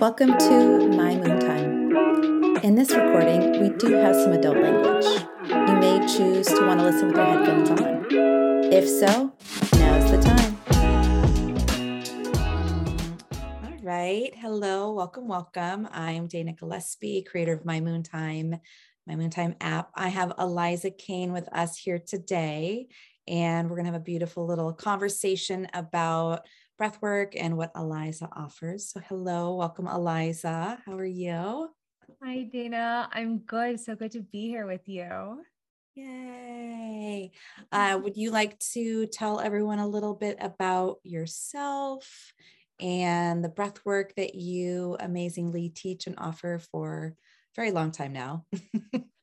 Welcome to My Moon Time. In this recording, we do have some adult language. You may choose to want to listen with your headphones on. If so, now's the time. All right. Hello. Welcome. Welcome. I'm Dana Gillespie, creator of My Moon Time, My Moon Time app. I have Eliza Kane with us here today, and we're going to have a beautiful little conversation about breathwork and what Eliza offers. So, hello, welcome, Eliza. How are you? Hi, Dana. I'm good. So good to be here with you. Yay. Uh, would you like to tell everyone a little bit about yourself and the breath work that you amazingly teach and offer for a very long time now?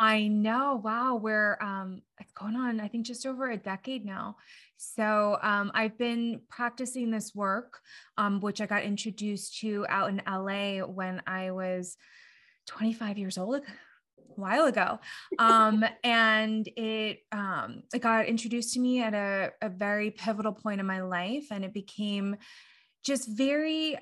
I know. Wow. We're um it's going on, I think just over a decade now. So um I've been practicing this work, um, which I got introduced to out in LA when I was 25 years old a while ago. Um, and it um it got introduced to me at a, a very pivotal point in my life and it became just very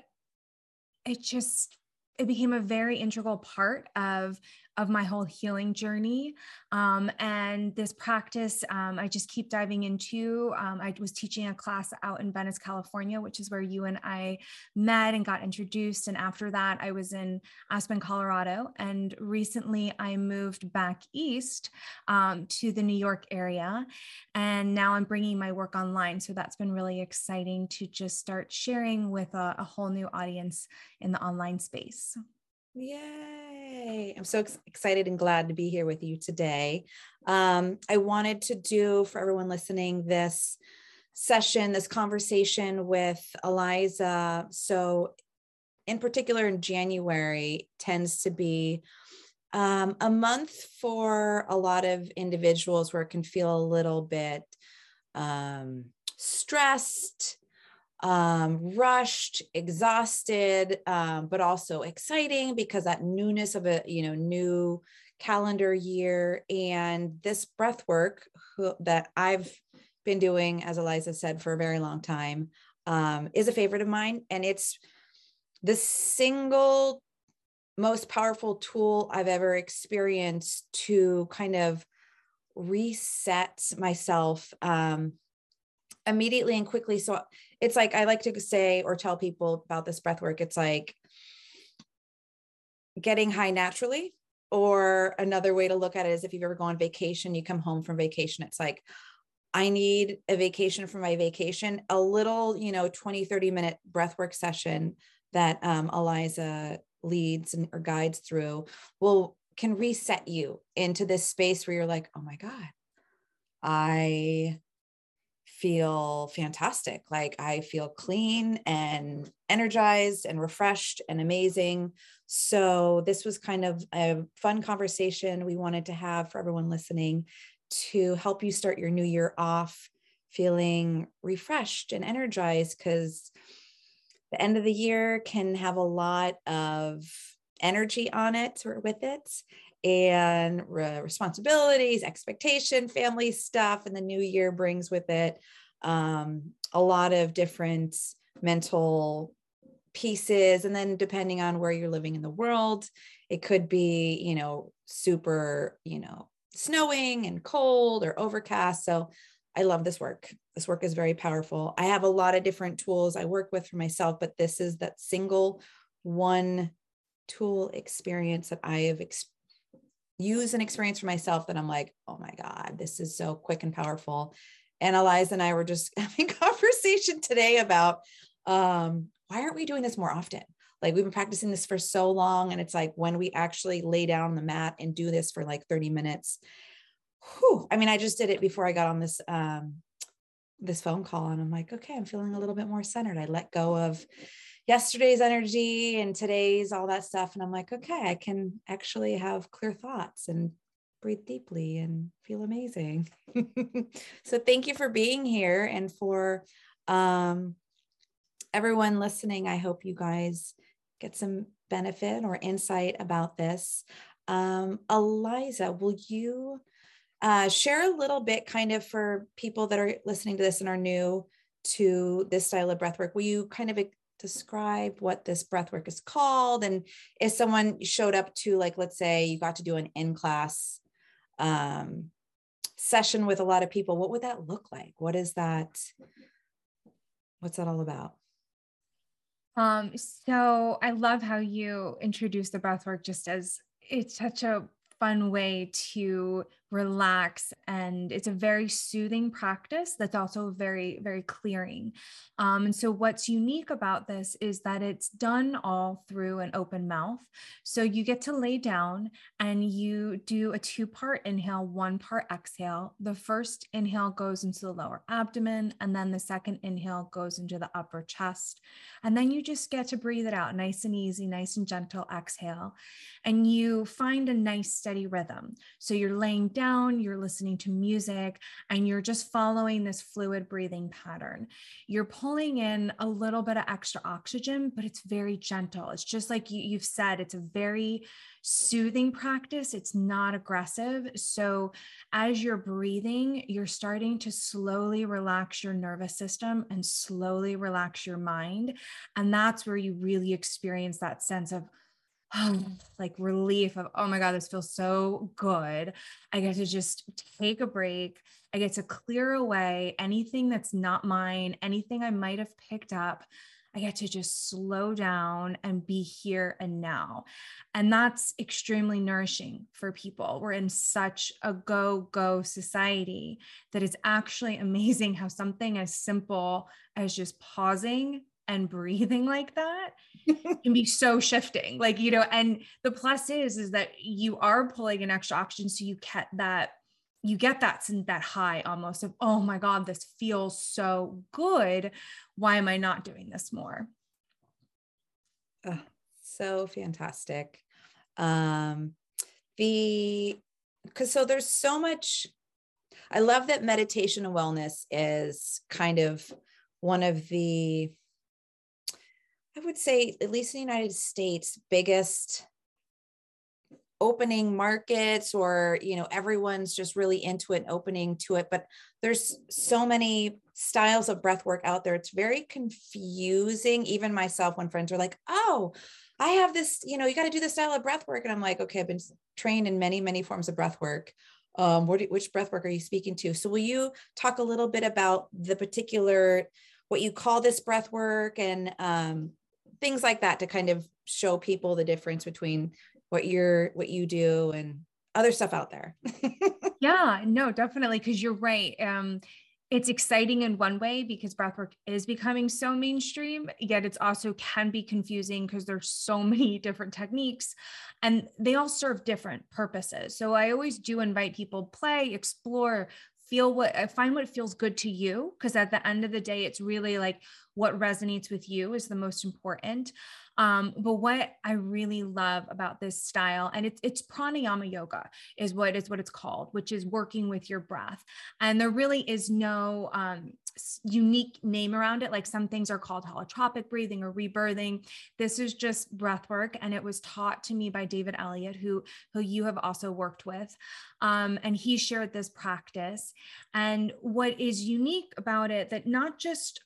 it just it became a very integral part of of my whole healing journey. Um, and this practice, um, I just keep diving into. Um, I was teaching a class out in Venice, California, which is where you and I met and got introduced. And after that, I was in Aspen, Colorado. And recently, I moved back east um, to the New York area. And now I'm bringing my work online. So that's been really exciting to just start sharing with a, a whole new audience in the online space. Yay. I'm so ex- excited and glad to be here with you today. Um, I wanted to do for everyone listening this session, this conversation with Eliza. So, in particular, in January, tends to be um, a month for a lot of individuals where it can feel a little bit um, stressed, um, rushed, exhausted, um, but also exciting because that newness of a you know new calendar year and this breath work that I've been doing, as Eliza said, for a very long time, um, is a favorite of mine, and it's the single most powerful tool I've ever experienced to kind of reset myself um, immediately and quickly. So it's like I like to say or tell people about this breath work. It's like getting high naturally. Or another way to look at it is if you've ever gone on vacation, you come home from vacation, it's like, I need a vacation for my vacation, a little, you know, 20, 30 minute breath work session that um, Eliza leads and or guides through will can reset you into this space where you're like, oh my God, I feel fantastic. Like I feel clean and energized and refreshed and amazing. So, this was kind of a fun conversation we wanted to have for everyone listening to help you start your new year off feeling refreshed and energized because the end of the year can have a lot of energy on it or with it and re- responsibilities, expectation, family stuff, and the new year brings with it um, a lot of different mental pieces. And then depending on where you're living in the world, it could be, you know, super, you know, snowing and cold or overcast. So I love this work. This work is very powerful. I have a lot of different tools I work with for myself, but this is that single one tool experience that I have use an experience for myself that I'm like, oh my God, this is so quick and powerful. And Eliza and I were just having conversation today about um, why aren't we doing this more often? Like we've been practicing this for so long. And it's like when we actually lay down the mat and do this for like 30 minutes. Whew, I mean, I just did it before I got on this um, this phone call and I'm like, okay, I'm feeling a little bit more centered. I let go of yesterday's energy and today's all that stuff. And I'm like, okay, I can actually have clear thoughts and breathe deeply and feel amazing. so thank you for being here and for um, everyone listening. I hope you guys get some benefit or insight about this. Um, Eliza, will you uh, share a little bit kind of for people that are listening to this and are new to this style of breath work? Will you kind of describe what this breath work is called? And if someone showed up to, like, let's say you got to do an in class um, session with a lot of people, what would that look like? What is that? What's that all about? Um, so I love how you introduce the breath work just as it's such a fun way to relax and it's a very soothing practice that's also very very clearing. Um, and so what's unique about this is that it's done all through an open mouth. So you get to lay down and you do a two part inhale one part exhale. The first inhale goes into the lower abdomen and then the second inhale goes into the upper chest. And then you just get to breathe it out nice and easy nice and gentle exhale. And you find a nice steady rhythm. So you're laying down, you're listening to music, and you're just following this fluid breathing pattern. You're pulling in a little bit of extra oxygen, but it's very gentle. It's just like you, have said, it's a very soothing practice. It's not aggressive. So as you're breathing, you're starting to slowly relax your nervous system and slowly relax your mind. And that's where you really experience that sense of, Um, like relief of, oh my God, this feels so good. I get to just take a break. I get to clear away anything that's not mine, anything I might have picked up. I get to just slow down and be here and now. And that's extremely nourishing for people. We're in such a go, go society that it's actually amazing how something as simple as just pausing and breathing like that can be so shifting like you know and the plus is is that you are pulling in extra oxygen so you get that you get that that high almost of oh my god this feels so good. Why am i not doing this more? Oh, so fantastic. Um the because so there's so much i love that meditation and wellness is kind of one of the I would say, at least in the United States, biggest opening markets or you know everyone's just really into it opening to it but there's so many styles of breath work out there. It's very confusing. Even myself when friends are like oh i have this you know you got to do this style of breath work. And i'm like okay i've been trained in many many forms of breath work. Um, what, which breath work are you speaking to? So will you talk a little bit about the particular what you call this breath work and um, things like that to kind of show people the difference between what you're what you do and other stuff out there. Yeah no definitely because you're right um it's exciting in one way because breathwork is becoming so mainstream yet it's also can be confusing because there's so many different techniques and they all serve different purposes. So i always do invite people play explore feel what uh, find what feels good to you because at the end of the day it's really like what resonates with you is the most important um, but what i really love about this style and it's it's pranayama yoga is what is what it's called which is working with your breath and there really is no um, unique name around it. Like some things are called holotropic breathing or rebirthing. This is just breath work. And it was taught to me by David Elliott, who, who you have also worked with. Um, and he shared this practice. And what is unique about it that not just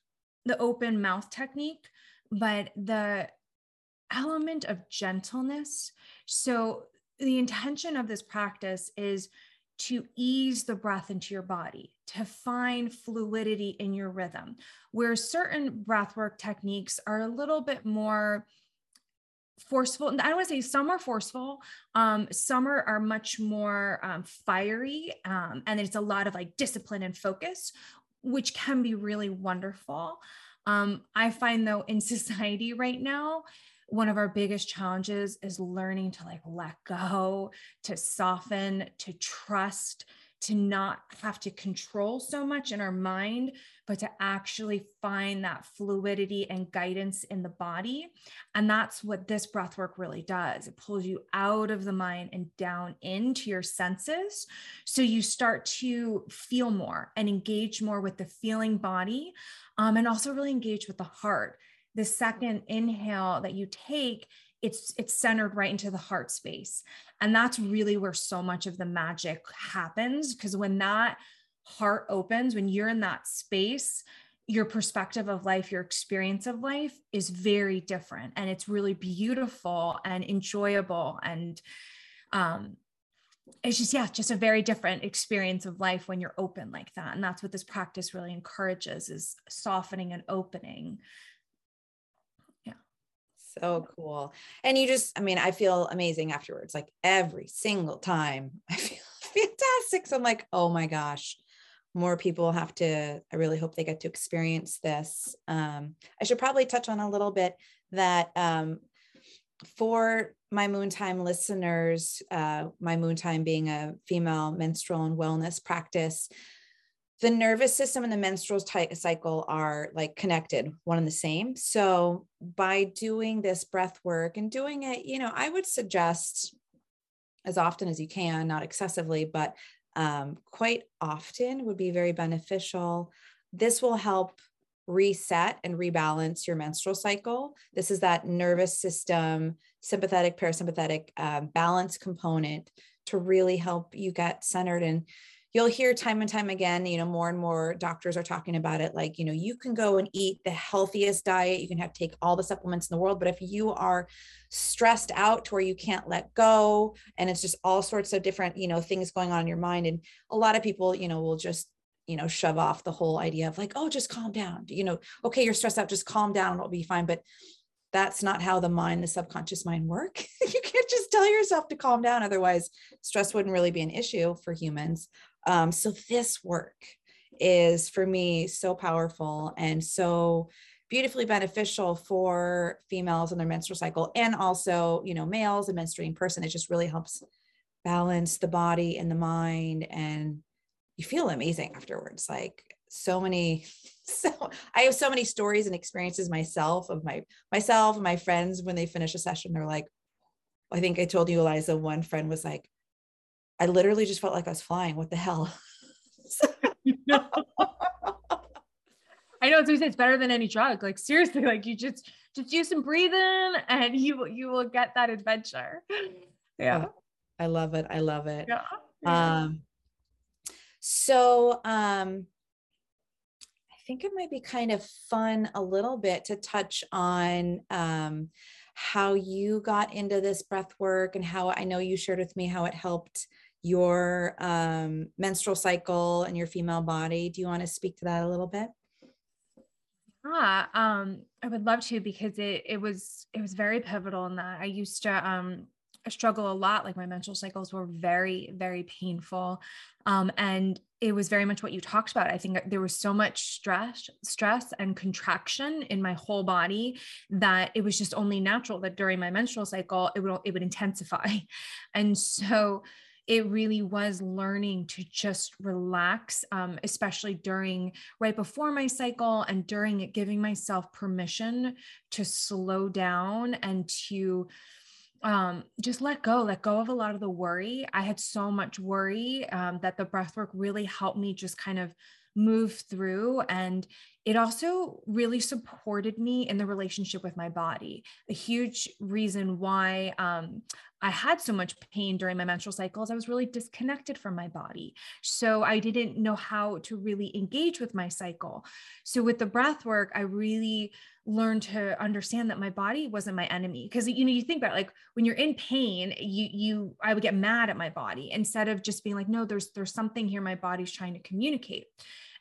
the open mouth technique, but the element of gentleness. So the intention of this practice is to ease the breath into your body, to find fluidity in your rhythm, where certain breathwork techniques are a little bit more forceful. I don't want to say some are forceful. Um, some are, are much more um, fiery, um, and it's a lot of like discipline and focus, which can be really wonderful. Um, I find though in society right now, one of our biggest challenges is learning to like let go, to soften, to trust, to not have to control so much in our mind, but to actually find that fluidity and guidance in the body. And that's what this breath work really does. It pulls you out of the mind and down into your senses. So you start to feel more and engage more with the feeling body um, and also really engage with the heart the second inhale that you take it's it's centered right into the heart space and that's really where so much of the magic happens because when that heart opens when you're in that space your perspective of life, your experience of life is very different. And it's really beautiful and enjoyable. And um, it's just, yeah, just a very different experience of life when you're open like that. And that's what this practice really encourages is softening and opening. So cool. And you just, I mean, I feel amazing afterwards. Like every single time I feel fantastic. So I'm like, oh my gosh, more people have to i really hope they get to experience this um, i should probably touch on a little bit that um, for my moon time listeners uh, my moon time being a female menstrual and wellness practice the nervous system and the menstrual cycle are like connected one and the same so by doing this breath work and doing it you know i would suggest as often as you can not excessively but um, quite often would be very beneficial. This will help reset and rebalance your menstrual cycle. This is that nervous system, sympathetic, parasympathetic um, balance component to really help you get centered and you'll hear time and time again, you know, more and more doctors are talking about it like, you know, you can go and eat the healthiest diet, you can have take all the supplements in the world, but if you are stressed out to where you can't let go and it's just all sorts of different, you know, things going on in your mind and a lot of people, you know, will just you know shove off the whole idea of like oh just calm down you know okay you're stressed out just calm down it'll be fine but that's not how the mind the subconscious mind work. You can't just tell yourself to calm down otherwise stress wouldn't really be an issue for humans um, so this work is for me so powerful and so beautifully beneficial for females in their menstrual cycle and also you know males a menstruating person. It just really helps balance the body and the mind and you feel amazing afterwards. Like so many so i have so many stories and experiences myself of my myself and my friends when they finish a session they're like i think i told you eliza one friend was like I literally just felt like I was flying. What the hell? I know it's it's better than any drug. Like seriously, like you just just do some breathing and you you will get that adventure. Yeah. Oh, I love it. I love it. Yeah. Um so um I think it might be kind of fun a little bit to touch on um how you got into this breath work and how I know you shared with me how it helped your um, menstrual cycle and your female body. Do you want to speak to that a little bit? Yeah, um, I would love to because it it was it was very pivotal in that I used to um struggle a lot. Like my menstrual cycles were very very painful, um, and it was very much what you talked about. I think there was so much stress, stress and contraction in my whole body that it was just only natural that during my menstrual cycle it would it would intensify, and so it really was learning to just relax, um, especially during right before my cycle and during it, giving myself permission to slow down and to um, just let go, let go of a lot of the worry. I had so much worry um, that the breath work really helped me just kind of move through. And it also really supported me in the relationship with my body. A huge reason why um, I had so much pain during my menstrual cycles, I was really disconnected from my body. So I didn't know how to really engage with my cycle. So with the breath work, I really learned to understand that my body wasn't my enemy. Because you know you think about it, like when you're in pain you you I would get mad at my body instead of just being like no there's there's something here my body's trying to communicate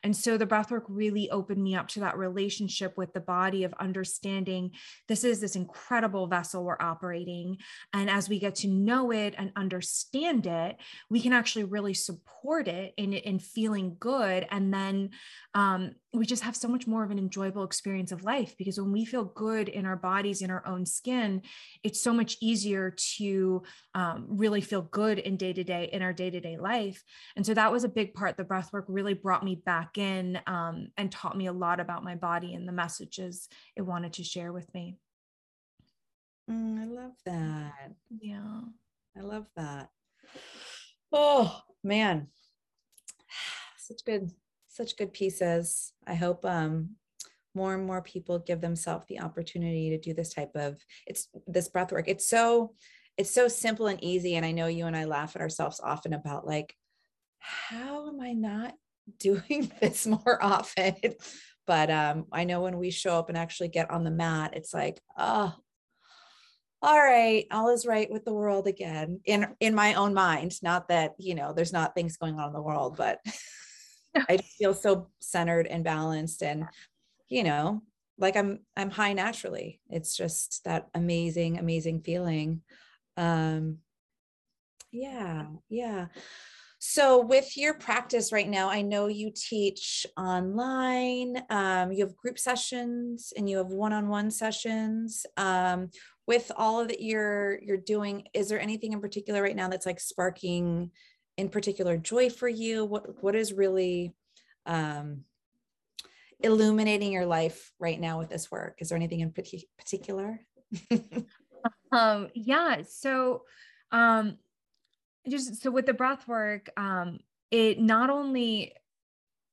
and so the breathwork really opened me up to that relationship with the body of understanding this is this incredible vessel we're operating. And as we get to know it and understand it, we can actually really support it in, in feeling good. And then um, we just have so much more of an enjoyable experience of life because when we feel good in our bodies, in our own skin, it's so much easier to um, really feel good in day to day, in our day to day life. And so that was a big part. The breath work really brought me back in um, and taught me a lot about my body and the messages it wanted to share with me. Mm, I love that. Yeah. I love that. Oh, man. Such good such good pieces. I hope um, more and more people give themselves the opportunity to do this type of it's this breath work. It's so it's so simple and easy. And I know you and I laugh at ourselves often about like, how am I not doing this more often? but um, I know when we show up and actually get on the mat, it's like, oh, all right, all is right with the world again in in my own mind. Not that you know, there's not things going on in the world, but I feel so centered and balanced, and you know, like I'm I'm high naturally. It's just that amazing, amazing feeling. Um, yeah, yeah. So, with your practice right now, I know you teach online, um, you have group sessions and you have one on one sessions. Um, with all of that you're you're doing is there anything in particular right now that's like sparking in particular joy for you what what is really um illuminating your life right now with this work is there anything in particular um yeah so um just so with the breath work um it not only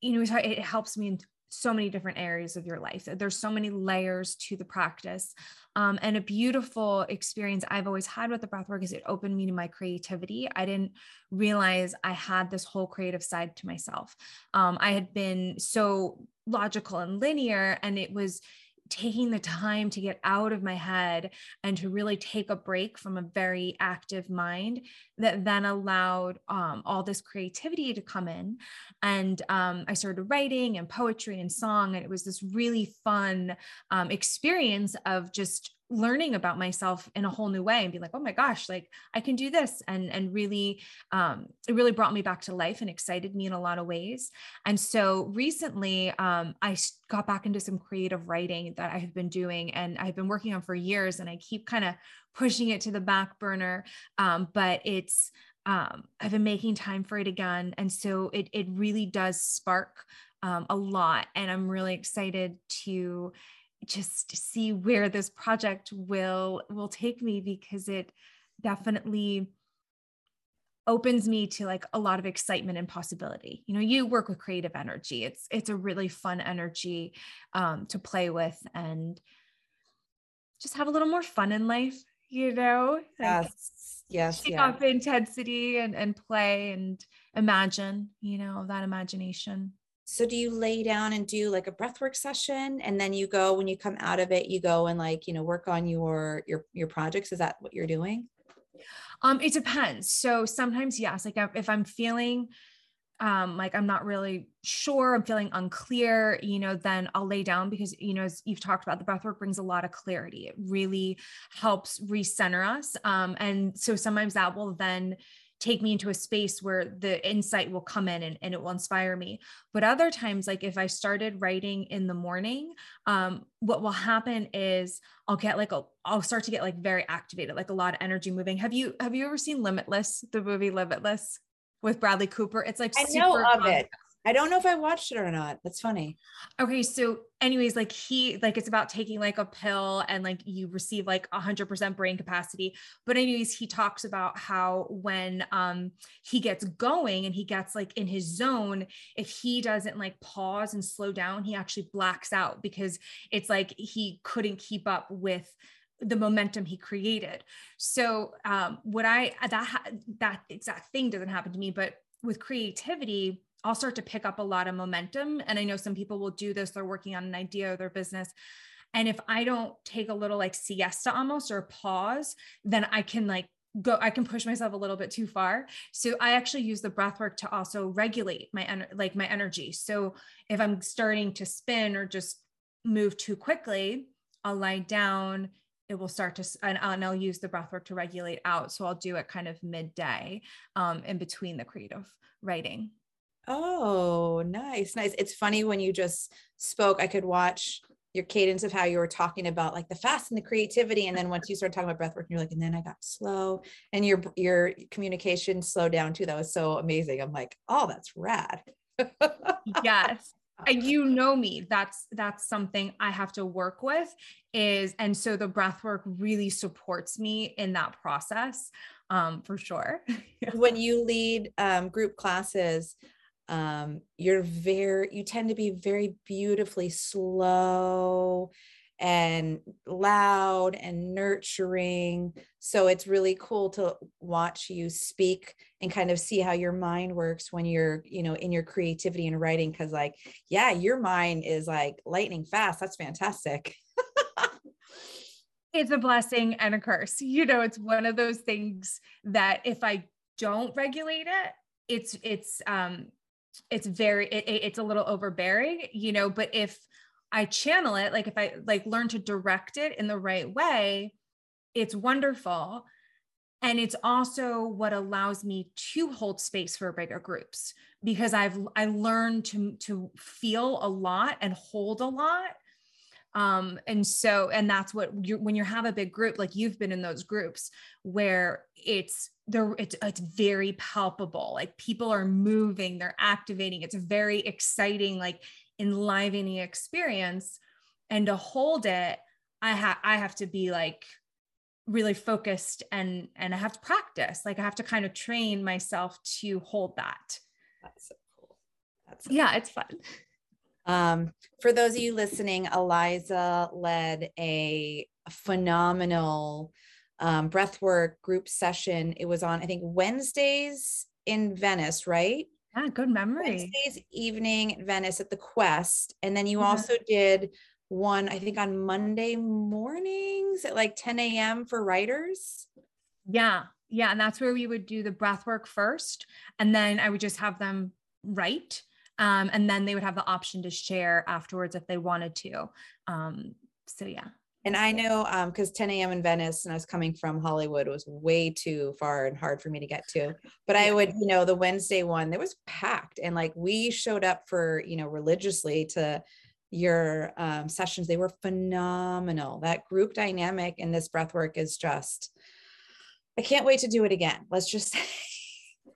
you know it helps me in so many different areas of your life. There's so many layers to the practice. Um, and a beautiful experience i've always had with the breath work is it opened me to my creativity. I didn't realize i had this whole creative side to myself. Um, i had been so logical and linear and it was taking the time to get out of my head and to really take a break from a very active mind that then allowed um, all this creativity to come in. And um, I started writing and poetry and song. And it was this really fun um, experience of just learning about myself in a whole new way and be like oh my gosh like i can do this and and really um, it really brought me back to life and excited me in a lot of ways. And so recently um, i got back into some creative writing that i have been doing and i've been working on for years and i keep kind of pushing it to the back burner um, but it's um, i've been making time for it again. And so it, it really does spark um, a lot and i'm really excited to just see where this project will will take me because it definitely opens me to like a lot of excitement and possibility. You know you work with creative energy. It's it's a really fun energy um, to play with and just have a little more fun in life you know? Yes. Yes take yeah. off intensity and and play and imagine you know that imagination so do you lay down and do like a breathwork session and then you go when you come out of it you go and like you know work on your your your projects? Is that what you're doing? Um it depends. So sometimes yes like if i'm feeling um like i'm not really sure i'm feeling unclear you know then i'll lay down because you know as you've talked about the breathwork brings a lot of clarity. It really helps recenter us um and so sometimes that will then take me into a space where the insight will come in and, and it will inspire me. But other times like if i started writing in the morning um, what will happen is i'll get like a i'll start to get like very activated like a lot of energy moving. Have you have you ever seen limitless the movie limitless with bradley cooper? It's like i know of it I don't know if I watched it or not. That's funny. Okay. So, anyways, like he, like it's about taking like a pill and like you receive like a hundred percent brain capacity. But, anyways, he talks about how when um he gets going and he gets like in his zone, if he doesn't like pause and slow down, he actually blacks out because it's like he couldn't keep up with the momentum he created. So, um, what I that that exact thing doesn't happen to me, but with creativity I'll start to pick up a lot of momentum. And I know some people will do this, they're working on an idea or their business. And if I don't take a little like siesta almost or pause, then I can like go i can push myself a little bit too far so i actually use the breath work to also regulate my like my energy so if i'm starting to spin or just move too quickly i'll lie down it will start to and, and i'll use the breath work to regulate out so i'll do it kind of midday um, in between the creative writing Oh, nice, nice. It's funny when you just spoke, I could watch your cadence of how you were talking about like the fast and the creativity. And then once you started talking about breath work, you're like, and then I got slow and your your communication slowed down too. That was so amazing. I'm like, oh, that's rad. yes. And you know me. That's that's something I have to work with is and so the breath work really supports me in that process um for sure. when you lead um group classes, um, you're very you tend to be very beautifully slow and loud and nurturing. So it's really cool to watch you speak and kind of see how your mind works when you're, you know, in your creativity and writing. Cause like, yeah, your mind is like lightning fast. That's fantastic. it's a blessing and a curse. You know, it's one of those things that if I don't regulate it, it's, it's, um, it's very, it, it's a little overbearing, you know, but if, I channel it, like if I like learn to direct it in the right way, it's wonderful. And it's also what allows me to hold space for bigger groups because I've I learned to to feel a lot and hold a lot. Um, and so and that's what you when you have a big group, like you've been in those groups where it's there it's it's very palpable like people are moving they're activating it's very exciting like enlivening experience. And to hold it i have i have to be like really focused and and i have to practice like i have to kind of train myself to hold that. That's so cool. That's so yeah cool. it's fun um, for those of you listening eliza led a phenomenal um, breathwork group session it was on i think wednesdays in venice right yeah, good memory. Wednesdays evening in Venice at the Quest. And then you also did one, I think on Monday mornings at like 10 a.m. for writers. Yeah. Yeah. And that's where we would do the breath work first. And then I would just have them write. Um, and then they would have the option to share afterwards if they wanted to. Um, so yeah. And I know because um, 10 a.m. in Venice and I was coming from Hollywood was way too far and hard for me to get to. But I would, you know, the Wednesday one, there was packed. And like we showed up for, you know, religiously to your um, sessions. They were phenomenal. That group dynamic in this breath work is just, I can't wait to do it again. Let's just say.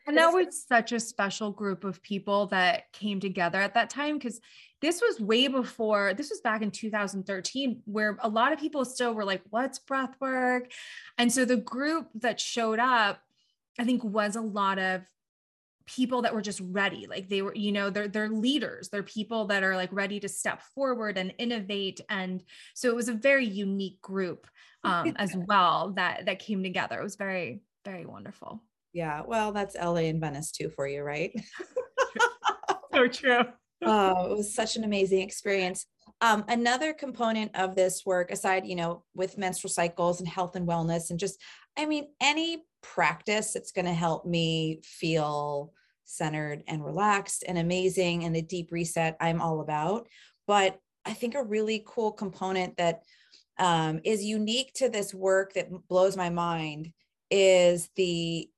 And that was such a special group of people that came together at that time because this was way before this was back in 2013 where a lot of people still were like what's breath work and so the group that showed up i think was a lot of people that were just ready like they were you know they're they're leaders they're people that are like ready to step forward and innovate and so it was a very unique group um as well that that came together. It was very very wonderful yeah well that's la and venice too for you right so true oh, it was such an amazing experience. Um, another component of this work, aside, you know, with menstrual cycles and health and wellness, and just, I mean, any practice that's going to help me feel centered and relaxed and amazing and a deep reset, I'm all about. But I think a really cool component that um, is unique to this work that blows my mind is the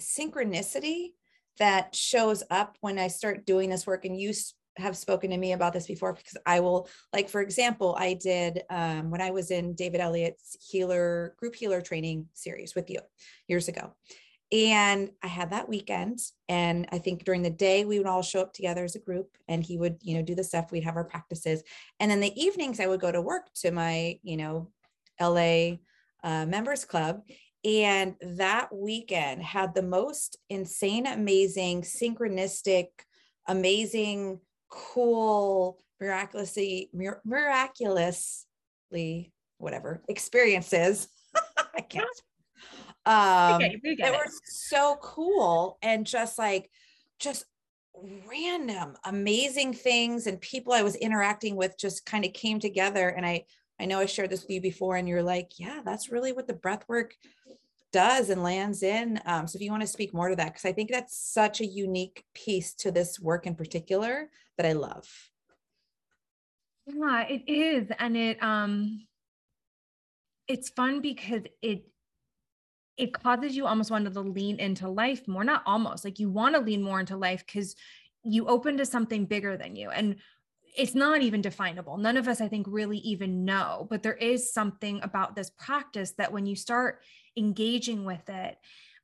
synchronicity that shows up when I start doing this work. And you have spoken to me about this before because I will, like, for example, I did um, when I was in David Elliott's healer group healer training series with you years ago. And I had that weekend. And I think during the day, we would all show up together as a group and he would, you know, do the stuff. We'd have our practices. And then the evenings, I would go to work to my, you know, LA uh, members club and that weekend had the most insane, amazing, synchronistic, amazing, cool, miraculously, mir- miraculously, whatever experiences. I can't. Um, we get, we get they were so cool and just like, just random, amazing things and people I was interacting with just kind of came together. And I, I know I shared this with you before, and you're like, yeah, that's really what the breath work does and lands in. Um, so if you want to speak more to that, because I think that's such a unique piece to this work in particular that I love. Yeah, it is. And it um it's fun because it it causes you almost wanted to lean into life more. Not almost like you want to lean more into life because you open to something bigger than you. And it's not even definable. None of us, I think, really even know, but there is something about this practice that when you start engaging with it,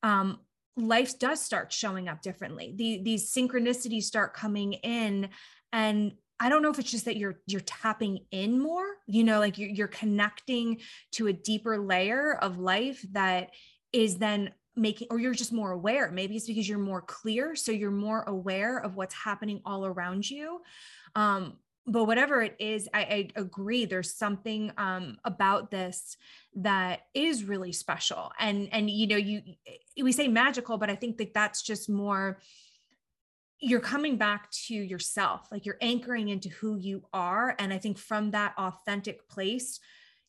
um, life does start showing up differently. The, these synchronicities start coming in, and I don't know if it's just that you're you're tapping in more, you know, like you're, you're connecting to a deeper layer of life that is then making or you're just more aware maybe it's because you're more clear so you're more aware of what's happening all around you um but whatever it is, I, I agree. There's something um, about this that is really special, and and you know, you we say magical, but I think that that's just more. You're coming back to yourself, like you're anchoring into who you are, and I think from that authentic place,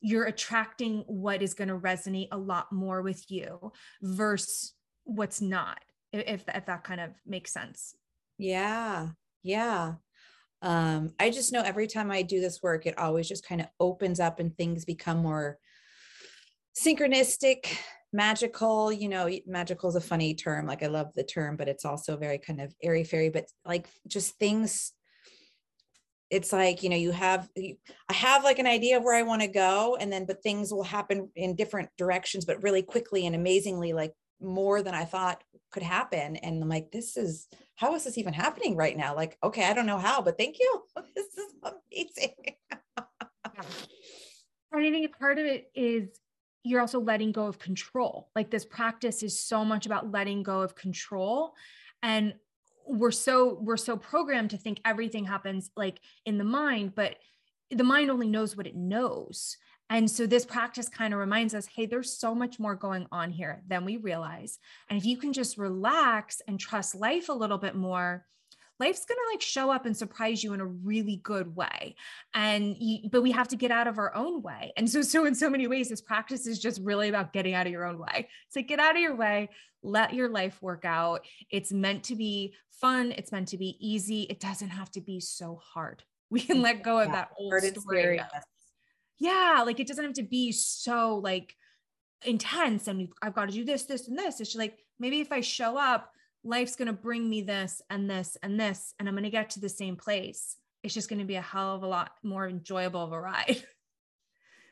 you're attracting what is going to resonate a lot more with you versus what's not. If if that kind of makes sense. Yeah, yeah um, I just know every time I do this work, it always just kind of opens up and things become more synchronistic, magical. You know, magical is a funny term. Like I love the term, but it's also very kind of airy fairy, but like just things. It's like, you know, you have, I have like an idea of where I want to go, and then, but things will happen in different directions, but really quickly and amazingly, like more than I thought could happen. And I'm like, this is how is this even happening right now? Like, okay, I don't know how, but thank you. This is amazing. I think part of it is you're also letting go of control. Like this practice is so much about letting go of control. And we're so we're so programmed to think everything happens like in the mind, but the mind only knows what it knows. And so this practice kind of reminds us hey, there's so much more going on here than we realize. And if you can just relax and trust life a little bit more, life's going to like show up and surprise you in a really good way and you, but we have to get out of our own way and so so in so many ways this practice is just really about getting out of your own way so get out of your way let your life work out. It's meant to be fun. It's meant to be easy. It doesn't have to be so hard. We can let go of yeah, that old story yeah like it doesn't have to be so like intense and i've got to do this this and this. It's just like maybe if i show up life's going to bring me this and this and this and i'm going to get to the same place. It's just going to be a hell of a lot more enjoyable of a ride.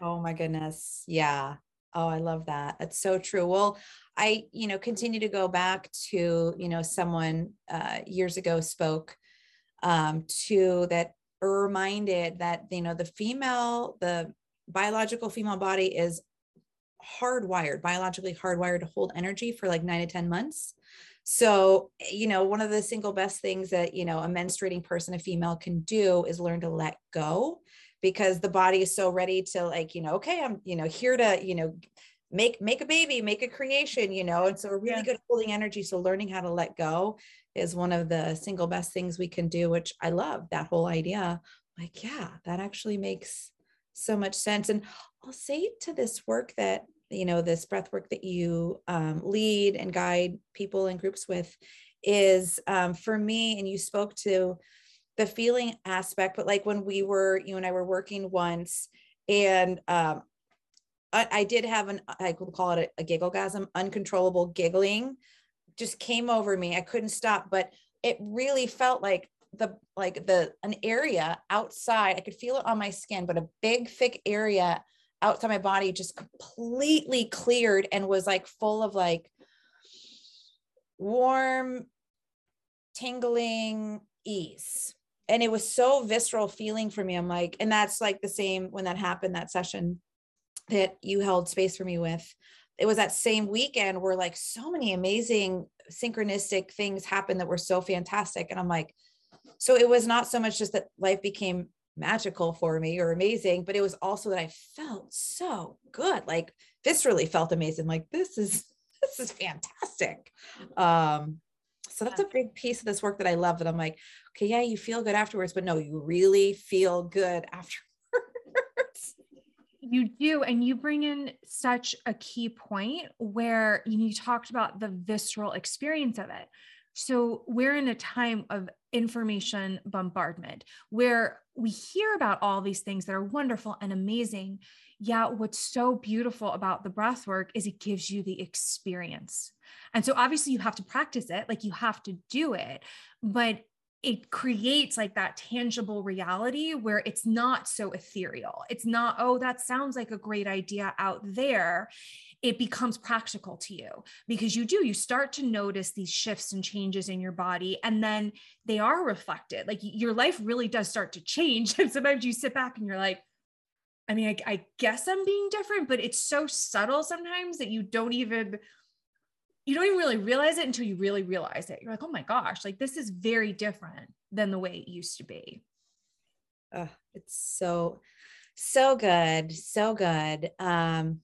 Oh my goodness. Yeah oh i love that that's so true well i you know continue to go back to you know someone uh, years ago spoke um, to that reminded that you know the female the biological female body is hardwired, biologically hardwired to hold energy for like nine to 10 months. So, you know, one of the single best things that, you know, a menstruating person, a female can do is learn to let go because the body is so ready to like, you know, okay, I'm, you know, here to, you know, make make a baby, make a creation, you know. And so we're really yeah. good at holding energy. So learning how to let go is one of the single best things we can do, which I love that whole idea. Like, yeah, that actually makes so much sense. And I'll say to this work that, you know, this breath work that you um, lead and guide people and groups with is um, for me, and you spoke to the feeling aspect, but like when we were, you and I were working once, and um, I, I, did have an, I would call it a, a gigglegasm, uncontrollable giggling just came over me. I couldn't stop, but it really felt like the like the an area outside i could feel it on my skin but a big thick area outside my body just completely cleared and was like full of like warm tingling ease and it was so visceral feeling for me i'm like and that's like the same when that happened that session that you held space for me with it was that same weekend where like so many amazing synchronistic things happened that were so fantastic and i'm like so it was not so much just that life became magical for me or amazing, but it was also that I felt so good, like viscerally felt amazing. Like this is this is fantastic. Um, so that's a big piece of this work that I love that I'm like, okay, yeah, you feel good afterwards, but no, you really feel good afterwards. You do. And you bring in such a key point where you talked about the visceral experience of it. So we're in a time of information bombardment where we hear about all these things that are wonderful and amazing. Yeah, what's so beautiful about the breath work is it gives you the experience. And so obviously you have to practice it, like you have to do it, but it creates like that tangible reality where it's not so ethereal. It's not, oh, that sounds like a great idea out there it becomes practical to you because you do, you start to notice these shifts and changes in your body, and then they are reflected. Like your life really does start to change. And sometimes you sit back and you're like, I mean, I, I guess I'm being different, but it's so subtle sometimes that you don't even you don't even really realize it until you really realize it. You're like, oh my gosh, like this is very different than the way it used to be. Oh, it's so, so good. So good. Um,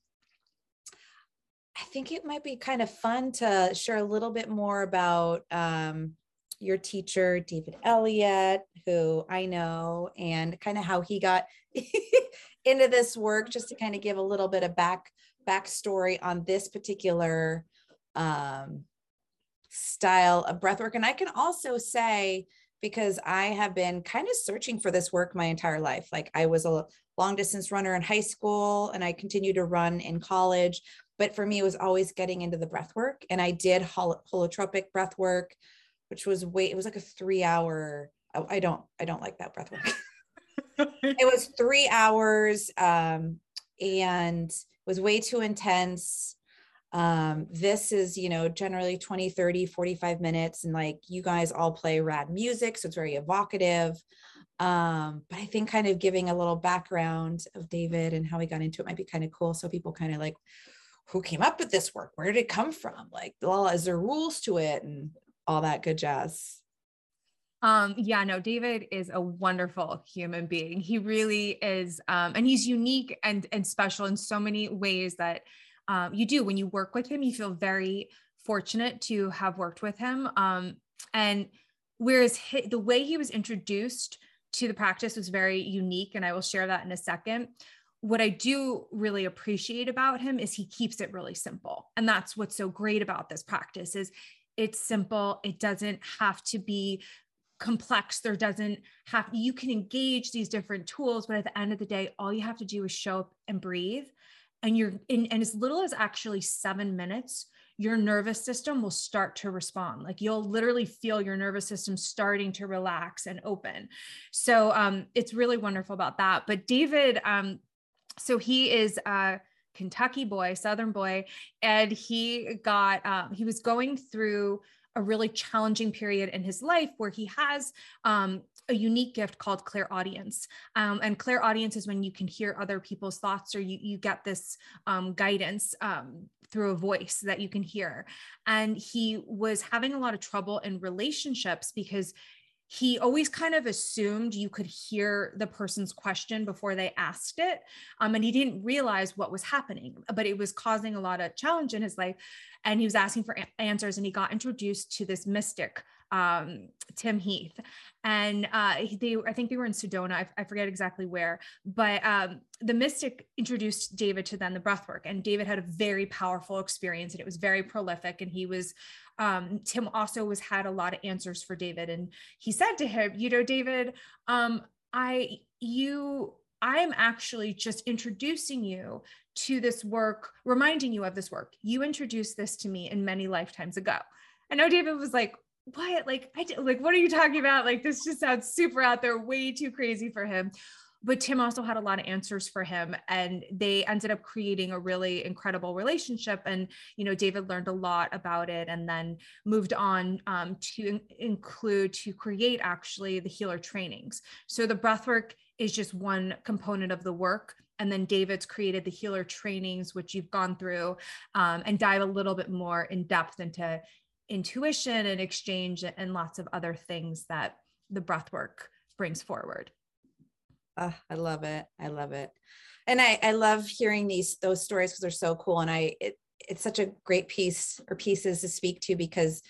I think it might be kind of fun to share a little bit more about um, your teacher, David Elliott, who I know, and kind of how he got into this work, just to kind of give a little bit of back backstory on this particular um, style of breathwork. And I can also say, because I have been kind of searching for this work my entire life. Like I was a long distance runner in high school and I continued to run in college. But for me, it was always getting into the breath work. And I did hol- holotropic breath work, which was way, it was like a three hour, oh, I don't, I don't like that breath work. it was three hours um, and was way too intense um, this is you know generally 20 30 45 minutes and like you guys all play rad music so it's very evocative. Um, but i think kind of giving a little background of david and how he got into it might be kind of cool so people kind of like who came up with this work? Where did it come from? Like well is there rules to it and all that good jazz. Um, yeah, no, David is a wonderful human being. He really is, um, and he's unique and and special in so many ways that um, you do when you work with him. You feel very fortunate to have worked with him. Um, and whereas he, the way he was introduced to the practice was very unique, and I will share that in a second. What I do really appreciate about him is he keeps it really simple, and that's what's so great about this practice is it's simple. It doesn't have to be complex there doesn't have you can engage these different tools but at the end of the day all you have to do is show up and breathe and you're in and as little as actually seven minutes your nervous system will start to respond. Like you'll literally feel your nervous system starting to relax and open. So um, it's really wonderful about that. But david um, so he is a kentucky boy southern boy and he got um, he was going through a really challenging period in his life where he has um, a unique gift called clairaudience. Um, and clairaudience is when you can hear other people's thoughts or you, you get this um, guidance um, through a voice that you can hear. And he was having a lot of trouble in relationships because he always kind of assumed you could hear the person's question before they asked it. Um, and he didn't realize what was happening, but it was causing a lot of challenge in his life. And he was asking for a- answers, and he got introduced to this mystic, um, Tim Heath. And uh, they, I think they were in Sedona. I, I forget exactly where, but um, the mystic introduced David to then the breathwork. And David had a very powerful experience, and it was very prolific. And he was um, Tim also was had a lot of answers for David, and he said to him, "You know, David, um, I you." I'm actually just introducing you to this work, reminding you of this work. You introduced this to me in many lifetimes ago. I know David was like, what? Like, I like, what are you talking about? Like, this just sounds super out there, way too crazy for him but Tim also had a lot of answers for him and they ended up creating a really incredible relationship and you know David learned a lot about it and then moved on um, to in- include to create actually the healer trainings so the breathwork is just one component of the work and then David's created the healer trainings which you've gone through um, and dive a little bit more in depth into intuition and exchange and lots of other things that the breathwork brings forward Oh, I love it. I love it. And I, I love hearing these those stories because they're so cool. And I it, it's such a great piece or pieces to speak to because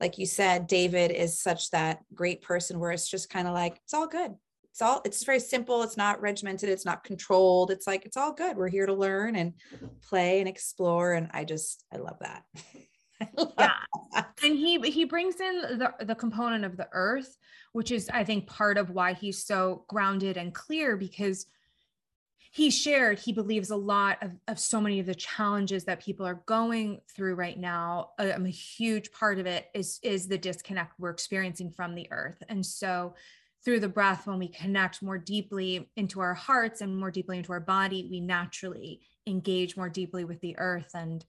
like you said, David is such that great person where it's just kind of like, it's all good. It's all it's very simple. It's not regimented, it's not controlled. It's like it's all good. We're here to learn and play and explore. And I just I love that. yeah. And he he brings in the the component of the earth which is i think part of why he's so grounded and clear because he shared he believes a lot of, of so many of the challenges that people are going through right now. Um, a huge part of it is is the disconnect we're experiencing from the earth. And so through the breath when we connect more deeply into our hearts and more deeply into our body we naturally engage more deeply with the earth. And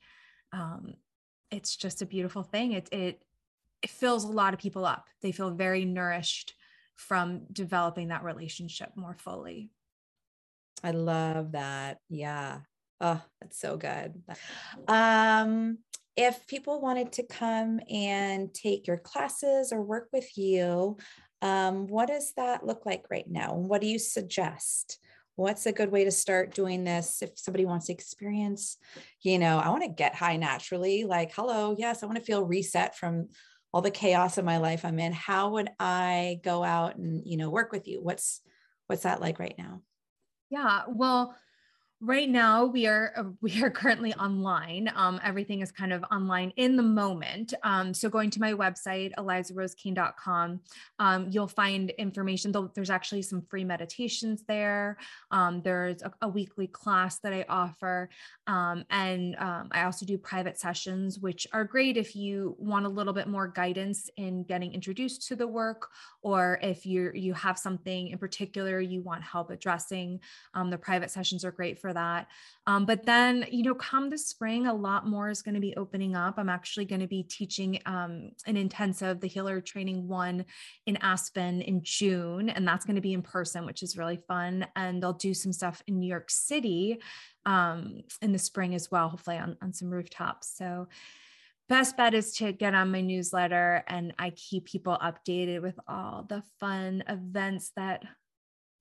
um, it's just a beautiful thing. It, it, it fills a lot of people up. They feel very nourished from developing that relationship more fully. I love that. Yeah. Oh, that's so good. Um, if people wanted to come and take your classes or work with you, Um, what does that look like right now? And What do you suggest? What's a good way to start doing this if somebody wants to experience, you know, I want to get high naturally, like, hello, yes, I want to feel reset from all the chaos of my life I'm in. How would I go out and, you know, work with you? What's what's that like right now? Yeah, well, right now we are uh, we are currently online um, everything is kind of online in the moment um, so going to my website elizarosekane.com um, you'll find information there's actually some free meditations there um, there's a, a, weekly class that i offer um, and um, i also do private sessions which are great if you want a little bit more guidance in getting introduced to the work or if you you have something in particular you want help addressing the private sessions are great for for that. Um, but then, you know, come the spring, a lot more is going to be opening up. I'm actually going to be teaching um, an intensive, the Healer Training One in Aspen in June, and that's going to be in person, which is really fun. And I'll do some stuff in New York City um, in the spring as well, hopefully on, on some rooftops. So, best bet is to get on my newsletter and I keep people updated with all the fun events that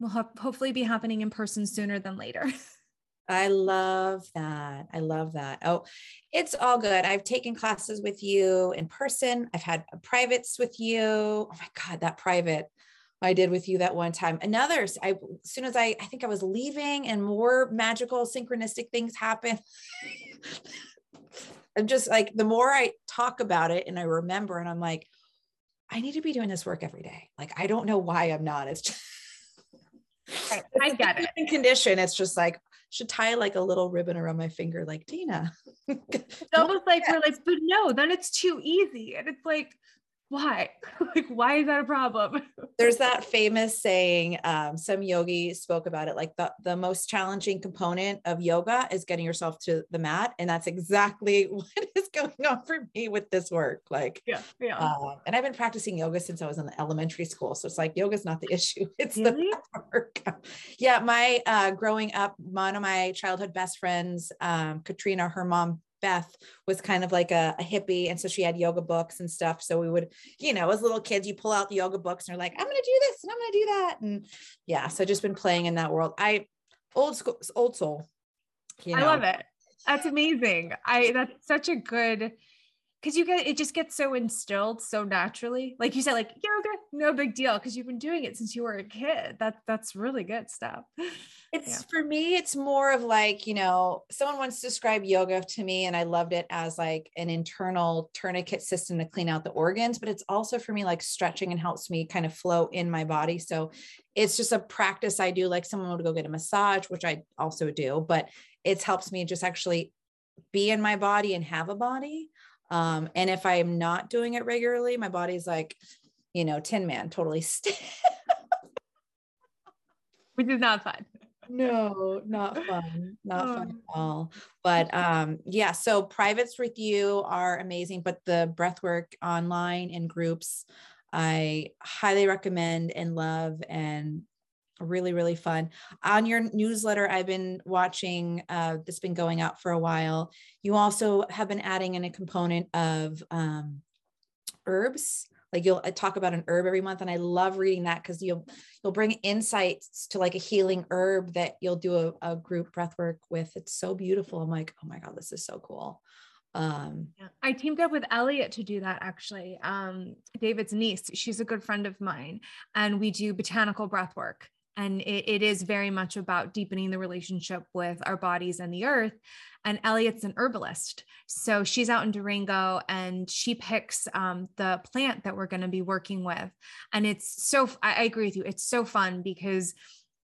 will ho- hopefully be happening in person sooner than later. I love that. I love that. Oh, it's all good. I've taken classes with you in person. I've had privates with you. Oh my God, that private I did with you that one time. Another, I, as soon as I, I think I was leaving and more magical synchronistic things happen. I'm just like, the more I talk about it and I remember, and I'm like, I need to be doing this work every day. Like, I don't know why I'm not. It's just, I, I get it. In condition, it's just like should tie like a little ribbon around my finger, like Tina. it's almost like we're like, but no, then it's too easy. And it's like, why? like, why is that a problem? There's that famous saying, um, some yogi spoke about it, like the, the most challenging component of yoga is getting yourself to the mat. And that's exactly what is going on for me with this work. Like, yeah, yeah. Um, and I've been practicing yoga since I was in elementary school. So it's like, yoga's not the issue. It's really? the work. yeah. My, uh, growing up, one of my childhood best friends, um, Katrina, her mom Beth was kind of like a, a, hippie. And so she had yoga books and stuff. So we would, you know, as little kids, you pull out the yoga books and you're like, I'm going to do this and I'm going to do that. And yeah, so just been playing in that world. I, old school, old soul. You know? I love it. That's amazing. I, that's such a good, because you get it just gets so instilled so naturally. Like you said like yoga no big deal because you've been doing it since you were a kid. That that's really good stuff. It's yeah. for me it's more of like you know someone once described yoga to me and i loved it as like an internal tourniquet system to clean out the organs but it's also for me like stretching and helps me kind of flow in my body. So it's just a practice i do like someone would go get a massage which i also do but it helps me just actually be in my body and have a body um, and if I'm not doing it regularly, my body's like, you know, Tin Man, totally still. Which is not fun. No, not fun. Not oh. fun at all. But um, yeah, so privates with you are amazing, but the breath work online in groups, I highly recommend and love and really really fun. On your newsletter i've been watching uh, that's been going out for a while. You also have been adding in a component of um, herbs. Like you'll talk about an herb every month and i love reading that because you'll you'll bring insights to like a healing herb that you'll do a, a group breath work with. It's so beautiful. I'm like oh my god this is so cool. Um yeah. i teamed up with elliot to do that actually. Um david's niece she's a good friend of mine and we do botanical breath work and it, it is very much about deepening the relationship with our bodies and the earth. And elliot's an herbalist. So she's out in durango and she picks um, the plant that we're going to be working with. And it's so I, I agree with you. It's so fun because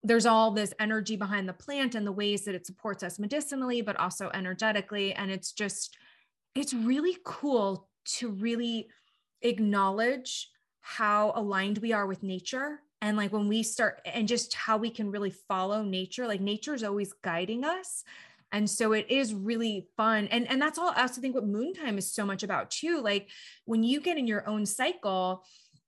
there's all this energy behind the plant and the ways that it supports us medicinally but also energetically. And it's just it's really cool to really acknowledge how aligned we are with nature and like when we start and just how we can really follow nature like nature is always guiding us and so it is really fun and and that's all i also think what moon time is so much about too like when you get in your own cycle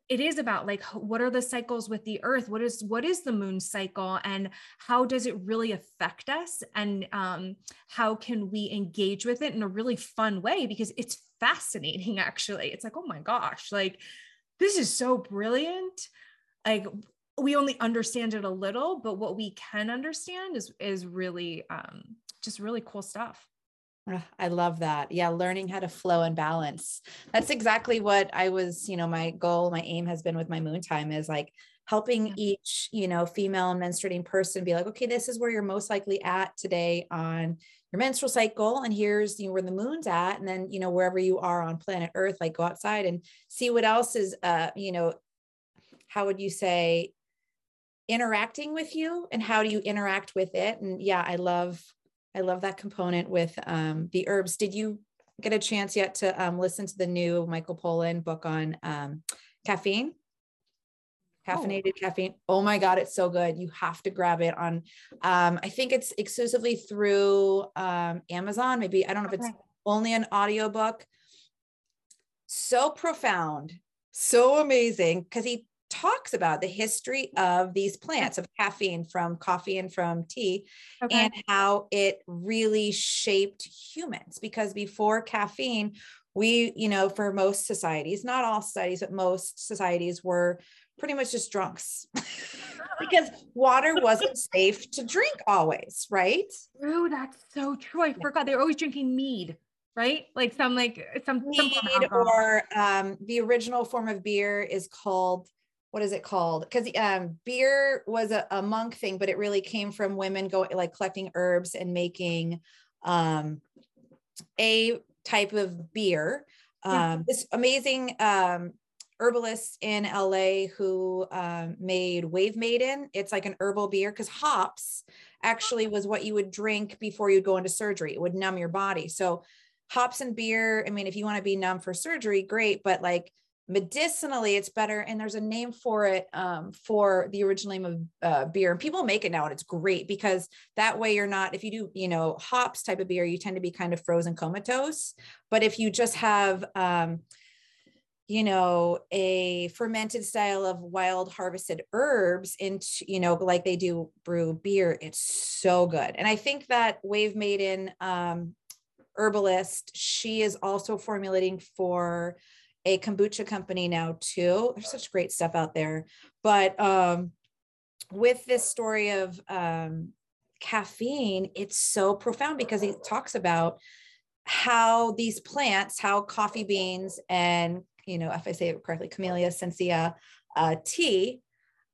it is about like what are the cycles with the earth? What is what is the moon cycle? And how does it really affect us? And um, how can we engage with it in a really fun way? Because it's fascinating actually. It's like oh my gosh like this is so brilliant like we only understand it a little, but what we can understand is is really um, just really cool stuff. I love that. Yeah, learning how to flow and balance. That's exactly what I was, you know, my goal, my aim has been with my moon time is like helping each, you know, female menstruating person be like, okay, this is where you're most likely at today on your menstrual cycle and here's you know where the moon's at and then you know wherever you are on planet earth like go outside and see what else is uh you know how would you say interacting with you and how do you interact with it and yeah i love I love that component with um, the herbs. Did you get a chance yet to um, listen to the new Michael Pollan book on um, caffeine? Caffeinated oh. caffeine. Oh my God, it's so good. You have to grab it on, um, I think it's exclusively through um, Amazon. Maybe, I don't know if it's only an audiobook. So profound, so amazing because he talks about the history of these plants of caffeine from coffee and from tea okay. and how it really shaped humans because before caffeine we you know for most societies not all societies but most societies were pretty much just drunks. Because water wasn't safe to drink always right? True that's so true. I forgot they were always drinking mead right? Like some like some, mead some or um, the original form of beer is called what is it called? Because um, beer was a, a, monk thing, but it really came from women going like collecting herbs and making um, a type of beer. Yeah. Um, this amazing um, herbalist in LA who um, made Wave Maiden. It's like an herbal beer because hops actually was what you would drink before you'd go into surgery. It would numb your body. So hops and beer. I mean, if you want to be numb for surgery, great, but like medicinally it's better and there's a name for it um, for the original name of uh, beer and people make it now and it's great because that way you're not if you do you know hops type of beer you tend to be kind of frozen comatose but if you just have um, you know a fermented style of wild harvested herbs into you know like they do brew beer it's so good and i think that wave maiden um, herbalist she is also formulating for a kombucha company now too. There's such great stuff out there. But um, with this story of um, caffeine, it's so profound because he talks about how these plants, how coffee beans and, you know, if I say it correctly, Camellia sinensis uh, tea,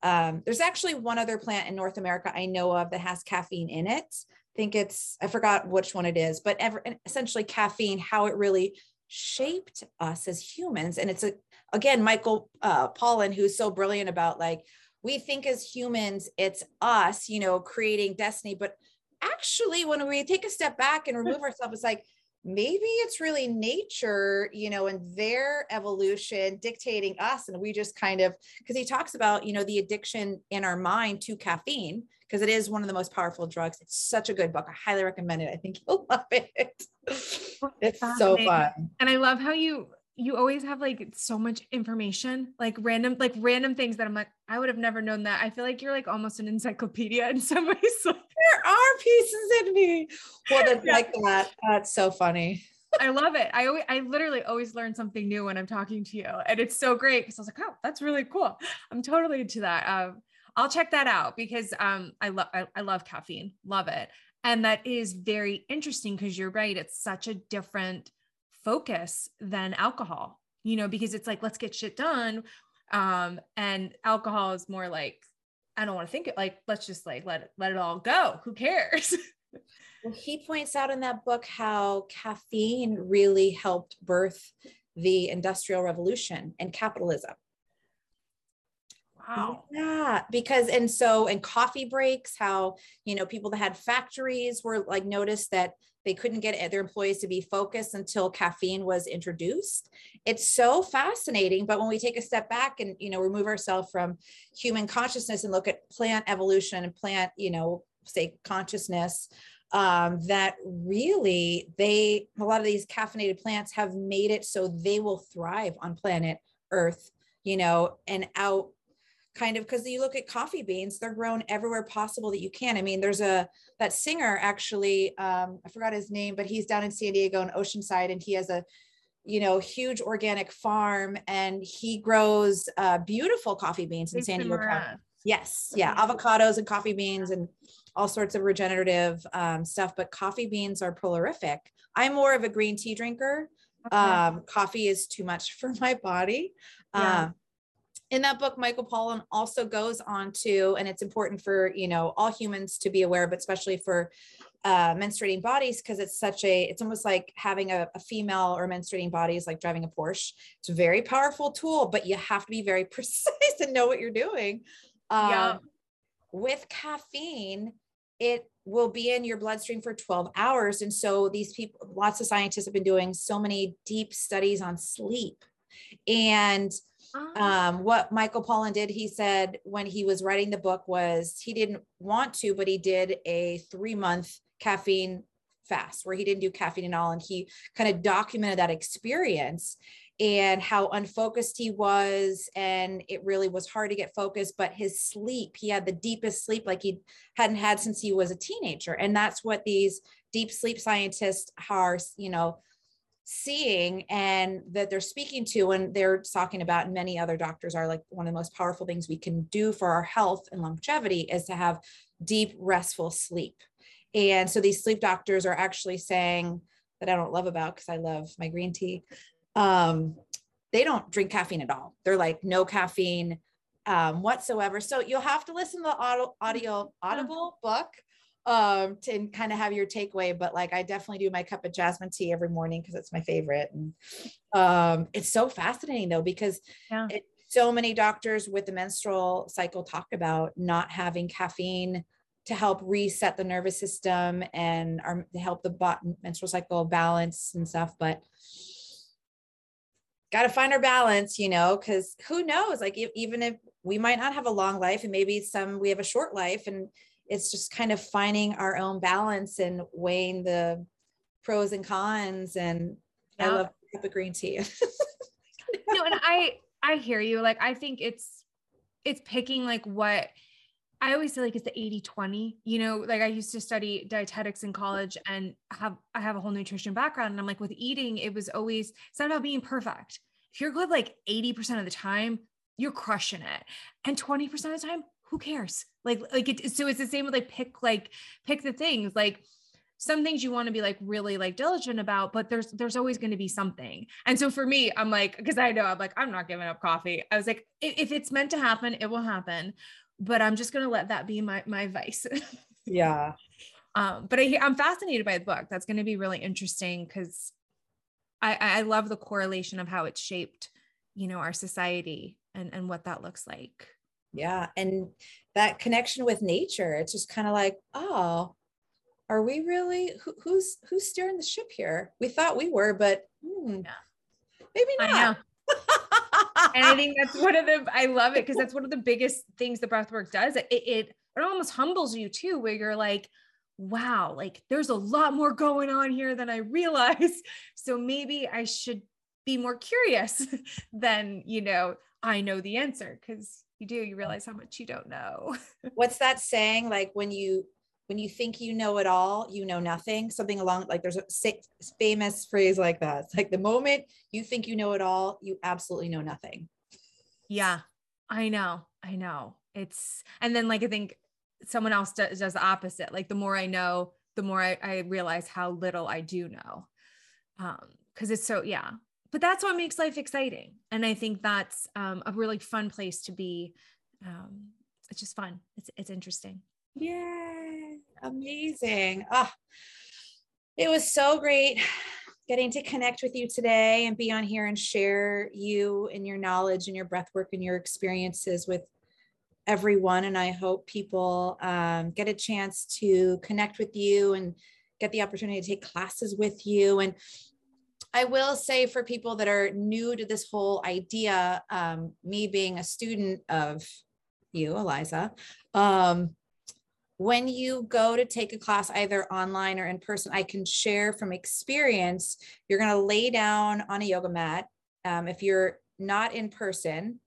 um, there's actually one other plant in North America I know of that has caffeine in it. I think it's, I forgot which one it is, but ever, essentially caffeine, how it really shaped us as humans. And it's a, again, Michael uh, Pollan, who's so brilliant about like, we think as humans, it's us, you know, creating destiny. But actually, when we take a step back and remove ourselves, it's like, maybe it's really nature, you know, and their evolution dictating us. And we just kind of, because he talks about, you know, the addiction in our mind to caffeine, because it is one of the most powerful drugs. It's such a good book. I highly recommend it. I think you'll love it. Oh, it's so fun. And I love how you you always have like so much information, like random, like random things that I'm like, I would have never known that. I feel like you're like almost an encyclopedia in some ways. there are pieces in me. Well, that's yeah. like that. That's so funny. I love it. I always, I literally always learn something new when I'm talking to you, and it's so great because I was like, oh, that's really cool. I'm totally into that. Um, I'll check that out because um, I love, I, I love caffeine, love it, and that is very interesting because you're right. It's such a different focus than alcohol, you know, because it's like, let's get shit done. Um, and alcohol is more like, I don't want to think it like, let's just like let it, let it all go. Who cares? well, he points out in that book how caffeine really helped birth the industrial revolution and capitalism. Wow. Yeah, because and so and coffee breaks, how you know people that had factories were like noticed that they couldn't get their employees to be focused until caffeine was introduced. It's so fascinating, but when we take a step back and you know remove ourselves from human consciousness and look at plant evolution and plant, you know, say consciousness, um, that really they a lot of these caffeinated plants have made it so they will thrive on planet Earth, you know, and out kind of because you look at coffee beans they're grown everywhere possible that you can i mean there's a that singer actually um, i forgot his name but he's down in san diego in oceanside and he has a you know, huge organic farm and he grows uh, beautiful coffee beans in San Diego County. Yes. Yeah. Avocados and coffee beans and all sorts of regenerative um, stuff, but coffee beans are prolific. I'm more of a green tea drinker. Okay. Um, coffee is too much for my body. Yeah. Um, in that book, Michael Pollan also goes on to, and it's important for you know all humans to be aware, but especially for uh, menstruating bodies, because it's such a, it's almost like having a, a, female or menstruating body is like driving a Porsche. It's a very powerful tool, but you have to be very precise and know what you're doing. Um, yeah. With caffeine, it will be in your bloodstream for 12 hours. And so these people, lots of scientists have been doing so many deep studies on sleep. And. Um, what Michael Pollan did, he said when he was writing the book was he didn't want to, but he did a three month caffeine fast where he didn't do caffeine at all. And he kind of documented that experience and how unfocused he was. And it really was hard to get focused but his sleep he had the deepest sleep like he hadn't had since he was a teenager. And that's what these deep sleep scientists are you know seeing and that they're speaking to and they're talking about and many other doctors are like one of the most powerful things we can do for our health and longevity is to have deep restful sleep and so these sleep doctors are actually saying that I don't love about because I love my green tea um, they don't drink caffeine at all. They're like no caffeine um, whatsoever. So you'll have to listen to the audio, audio audible book um, to kind of have your takeaway. But like I definitely do my cup of jasmine tea every morning because it's my favorite. And um, it's so fascinating though because yeah. it, so many doctors with the menstrual cycle talk about not having caffeine to help reset the nervous system and our, to help the menstrual cycle balance and stuff. But got to find our balance, you know, because who knows? Like, even if we might not have a long life and maybe some we have a short life, and it's just kind of finding our own balance and weighing the pros and cons. And yeah. I love the green tea. no, and I I hear you. Like, I think it's it's picking like what I always say like it's the 80 20, you know, like I used to study dietetics in college and have, I have a whole nutrition background. And I'm like, with eating, it was always, it's not about being perfect. If you're good, like 80% of the time, you're crushing it. And 20% of the time, who cares? Like, like it, so it's the same with like pick, like pick the things like, some things you want to be like really like diligent about but there's there's always going to be something and so for me i'm like because i know i'm like i'm not giving up coffee i was like if it's meant to happen it will happen but I'm just going to let that be my, my vice. yeah. Um, but I, I'm fascinated by the book. That's going to be really interesting because I, I love the correlation of how it's shaped, you know, our society and, and what that looks like. Yeah. And that connection with nature, it's just kind of like, oh, are we really, who, who's, who's steering the ship here? We thought we were, but hmm, maybe not and I think that's one of the I love it because that's one of the biggest things the breath work does. It, it it almost humbles you too, where you're like, wow, like there's a lot more going on here than I realized. So maybe I should be more curious than, you know, I know the answer because you do, you realize how much you don't know. What's that saying? Like when you when you think you know it all, you know nothing. Something along like there's a famous phrase like that. It's like the moment you think you know it all, you absolutely know nothing. Yeah, I know. I know. It's, and then like I think someone else does, does the opposite. Like the more I know, the more I, I realize how little I do know. Um, cause it's so, yeah. But that's what makes life exciting. And I think that's um, a really fun place to be. Um, it's just fun. It's, it's interesting. Yeah. Amazing. Oh, it was so great getting to connect with you today and be on here and share you and your knowledge and your breath work and your experiences with everyone. And I hope people um, get a chance to connect with you and get the opportunity to take classes with you. And I will say for people that are new to this whole idea, um, me being a student of you, Eliza, um, when you go to take a class either online or in person i can share from experience you're going to lay down on a yoga mat. Um, if you're not in person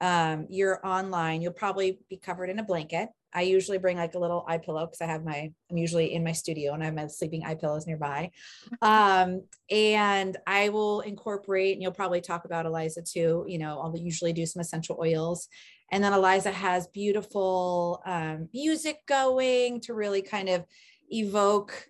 um, you're online you'll probably be covered in a blanket I usually bring like a little eye pillow because I have my, I'm usually in my studio and I have my sleeping eye pillows nearby. Um, and I will incorporate, and you'll probably talk about Eliza too. You know, I'll usually do some essential oils. And then Eliza has beautiful um, music going to really kind of evoke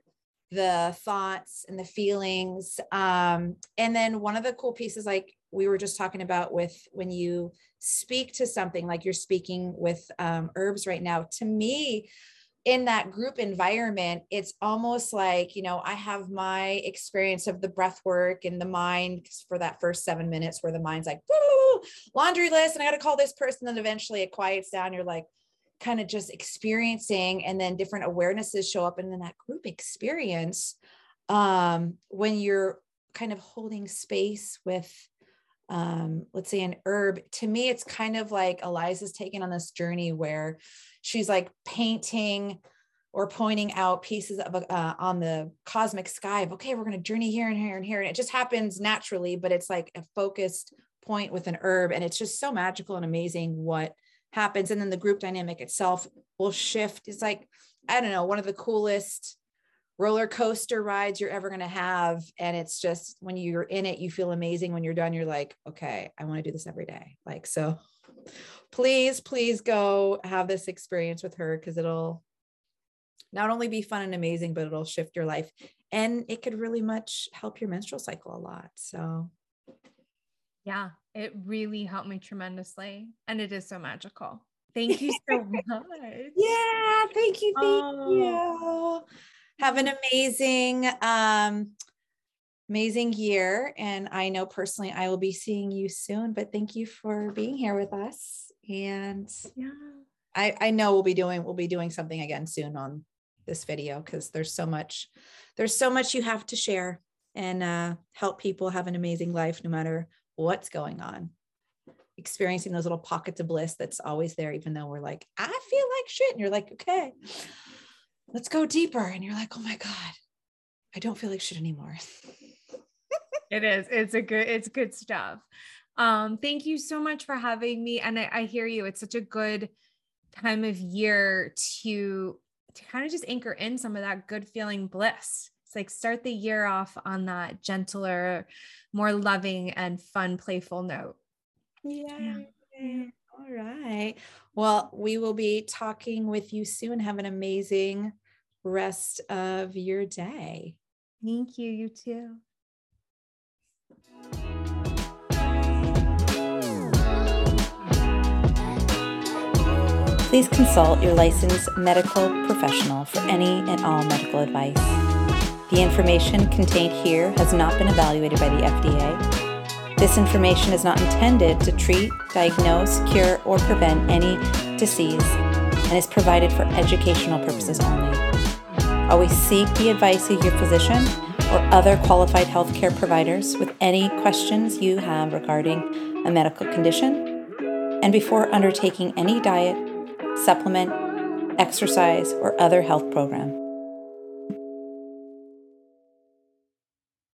the thoughts and the feelings. Um, and then one of the cool pieces, like we were just talking about with when you speak to something like you're speaking with um, herbs right now, to me, in that group environment, it's almost like, you know, I have my experience of the breath work and the mind for that first seven minutes where the mind's like, laundry list, and I got to call this person. And eventually it quiets down. You're like, kind of just experiencing and then different awarenesses show up and then that group experience um, when you're kind of holding space with um, let's say an herb to me it's kind of like eliza's taken on this journey where she's like painting or pointing out pieces of uh, on the cosmic sky of okay we're going to journey here and here and here and it just happens naturally but it's like a focused point with an herb and it's just so magical and amazing what happens and then the group dynamic itself will shift. It's like i don't know one of the coolest roller coaster rides you're ever going to have and it's just when you're in it you feel amazing when you're done you're like okay i want to do this every day like so please please go have this experience with her because it'll not only be fun and amazing but it'll shift your life and it could really much help your menstrual cycle a lot so yeah, it really helped me tremendously. And it is so magical. Thank you so much. yeah, thank you. Thank oh. you. Have an amazing, um, amazing year. And I know personally I will be seeing you soon, but thank you for being here with us. And yeah, I, I know we'll be doing we'll be doing something again soon on this video because there's so much, there's so much you have to share and uh, help people have an amazing life no matter what's going on experiencing those little pockets of bliss that's always there even though we're like i feel like shit and you're like okay let's go deeper and you're like oh my god i don't feel like shit anymore it is it's a good it's good stuff um thank you so much for having me and I, I hear you it's such a good time of year to to kind of just anchor in some of that good feeling bliss it's like start the year off on that gentler, more loving and fun, playful note. Yeah. yeah. All right. Well, we will be talking with you soon. Have an amazing rest of your day. Thank you. You too. Please consult your licensed medical professional for any and all medical advice. The information contained here has not been evaluated by the FDA. This information is not intended to treat, diagnose, cure, or prevent any disease and is provided for educational purposes only. Always seek the advice of your physician or other qualified healthcare providers with any questions you have regarding a medical condition and before undertaking any diet, supplement, exercise, or other health program.